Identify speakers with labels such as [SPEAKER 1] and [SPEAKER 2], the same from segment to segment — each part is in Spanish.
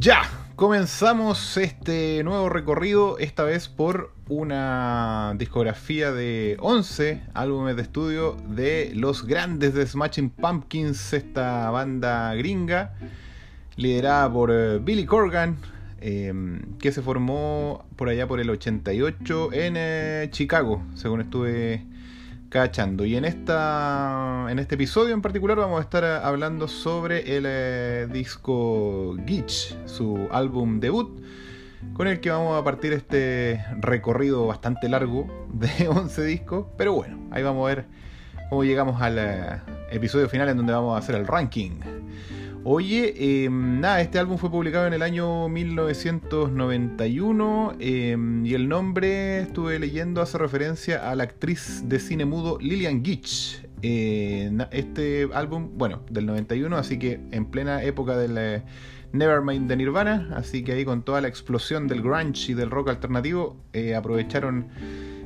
[SPEAKER 1] Ya, comenzamos este nuevo recorrido, esta vez por una discografía de 11 álbumes de estudio de los grandes de Smashing Pumpkins, esta banda gringa, liderada por eh, Billy Corgan, eh, que se formó por allá por el 88 en eh, Chicago, según estuve cachando. Y en, esta, en este episodio en particular vamos a estar hablando sobre el eh, disco Gitch, su álbum debut, con el que vamos a partir este recorrido bastante largo de 11 discos. Pero bueno, ahí vamos a ver cómo llegamos al eh, episodio final en donde vamos a hacer el ranking. Oye, em, nada, este álbum fue publicado en el año 1991 em, y el nombre, estuve leyendo, hace referencia a la actriz de cine mudo Lillian Gitch. Eh, este álbum, bueno, del 91, así que en plena época del Nevermind de Nirvana, así que ahí con toda la explosión del grunge y del rock alternativo, eh, aprovecharon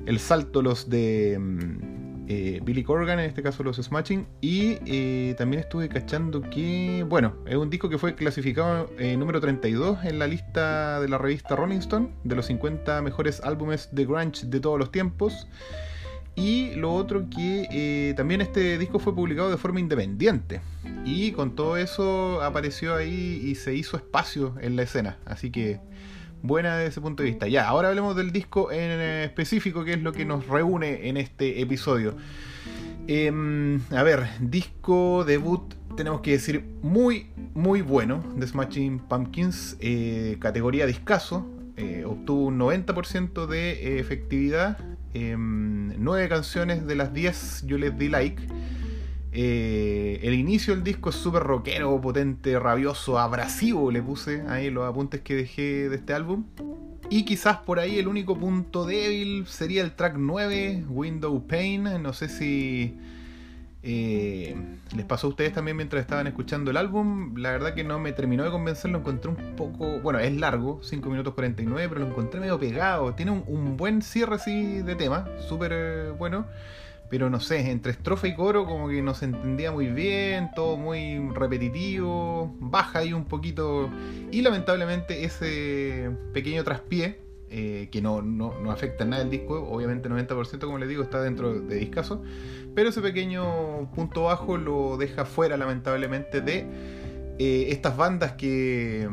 [SPEAKER 1] el salto los de... Eh, Billy Corgan, en este caso los Smashing, y eh, también estuve cachando que, bueno, es un disco que fue clasificado eh, número 32 en la lista de la revista Rolling Stone, de los 50 mejores álbumes de grunge de todos los tiempos. Y lo otro que también este disco fue publicado de forma independiente. Y con todo eso apareció ahí y se hizo espacio en la escena. Así que buena desde ese punto de vista. Ya, ahora hablemos del disco en específico, que es lo que nos reúne en este episodio. Em, a ver, disco debut, tenemos que decir muy, muy bueno, The Smashing Pumpkins, eh, categoría discaso, eh, obtuvo un 90% de efectividad, em, nueve canciones de las 10 yo les di like. El inicio del disco es súper rockero, potente, rabioso, abrasivo. Le puse ahí los apuntes que dejé de este álbum. Y quizás por ahí el único punto débil sería el track 9, Window Pane. No sé si eh, les pasó a ustedes también mientras estaban escuchando el álbum. La verdad que no me terminó de convencer, lo encontré un poco. Bueno, es largo, 5 minutos 49, pero lo encontré medio pegado. Tiene un, un buen cierre así de tema, súper eh, bueno pero no sé, entre estrofa y coro como que no se entendía muy bien, todo muy repetitivo, baja ahí un poquito y lamentablemente ese pequeño traspié, eh, que no, no, no, afecta nada el disco, obviamente 90% como les digo está dentro de discaso, pero ese pequeño punto bajo lo deja fuera lamentablemente de eh, estas bandas que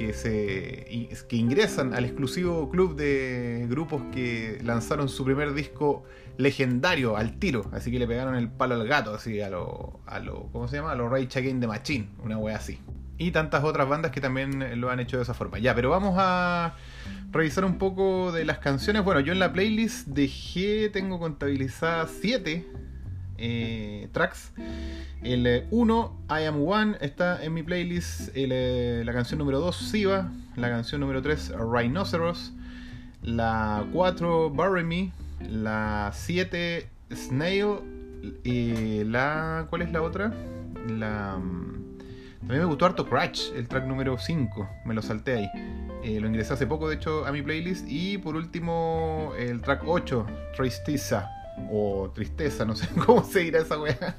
[SPEAKER 1] que, se, que ingresan al exclusivo club de grupos que lanzaron su primer disco legendario al tiro. Así que le pegaron el palo al gato, así a lo, a lo ¿cómo se llama? A lo Rage Against the Machine, una wea así. Y tantas otras bandas que también lo han hecho de esa forma. Ya, pero vamos a revisar un poco de las canciones. Bueno, yo en la playlist dejé, tengo contabilizadas 7 eh, tracks. El 1, eh, I Am One, está en mi playlist. Eh, la canción número 2, Siva. La canción número 3, Rhinoceros. La 4, Bury Me. La 7, Snail. Y la. ¿Cuál es la otra? La. Mm, también me gustó harto Crash, el track número 5. Me lo salté ahí. lo ingresé hace poco, de hecho, a mi playlist. Y por último, el track 8, Tristeza o Tristeza, no sé cómo se dirá esa weá.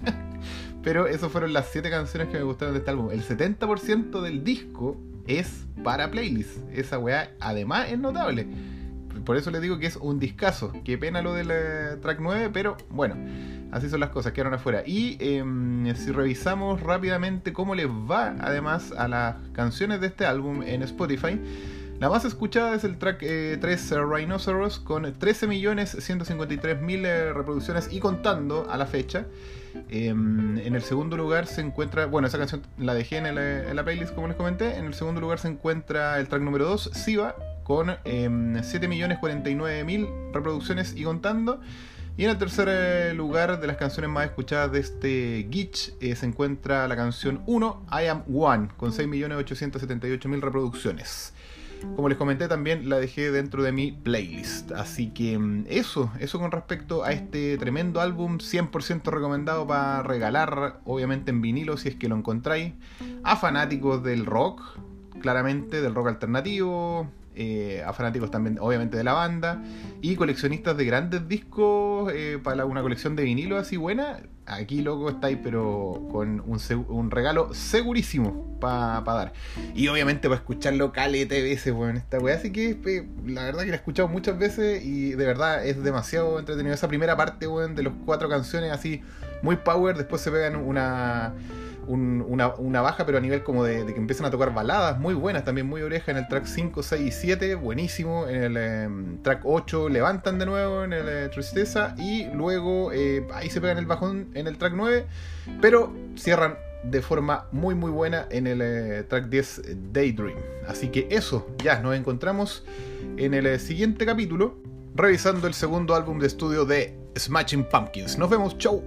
[SPEAKER 1] Pero esas fueron las 7 canciones que me gustaron de este álbum. El 70% del disco es para playlist. Esa weá además es notable. Por eso les digo que es un discazo. Qué pena lo del track 9, pero bueno, así son las cosas, quedaron afuera. Y em, si revisamos rápidamente cómo les va además a las canciones de este álbum en Spotify, la más escuchada es el track 3 eh, Rhinoceros con 13.153.000 eh, reproducciones y contando a la fecha. Em, en el segundo lugar se encuentra, bueno, esa canción la dejé en, en, la playlist como les comenté. En el segundo lugar se encuentra el track número 2, Siva, con 7.049.000 em, reproducciones y contando. Y en el tercer eh, lugar de las canciones más escuchadas de este Gitch se encuentra la canción 1, I Am One, con 6.878.000 reproducciones. Como les comenté también la dejé dentro de mi playlist. Así que mm, eso, eso con respecto a este tremendo álbum 100% recomendado para regalar, obviamente en vinilo si es que lo encontráis, a fanáticos del rock, claramente del rock alternativo, eh, a fanáticos también, obviamente, de la banda, y coleccionistas de grandes discos eh, para una colección de vinilo así buena. Aquí, loco, estáis, pero con un, regalo segurísimo para dar. Y obviamente para escucharlo calete veces, bueno, esta weá. Así que la verdad que la he escuchado muchas veces y de verdad es demasiado entretenido. Esa primera parte, weón, de los cuatro canciones así, muy power. Después se pegan una una, baja, pero a nivel como de, que empiezan a tocar baladas muy buenas, también muy oreja en el track 5, 6 y 7, buenísimo. En el em, track 8 levantan de nuevo en el eh, Tristeza y luego eh, ahí se pegan el bajón en el track 9, pero cierran de forma muy muy buena en el eh, track 10 Daydream. Así que eso, ya nos encontramos en el siguiente capítulo revisando el segundo álbum de estudio de Smashing Pumpkins. Nos vemos, chau.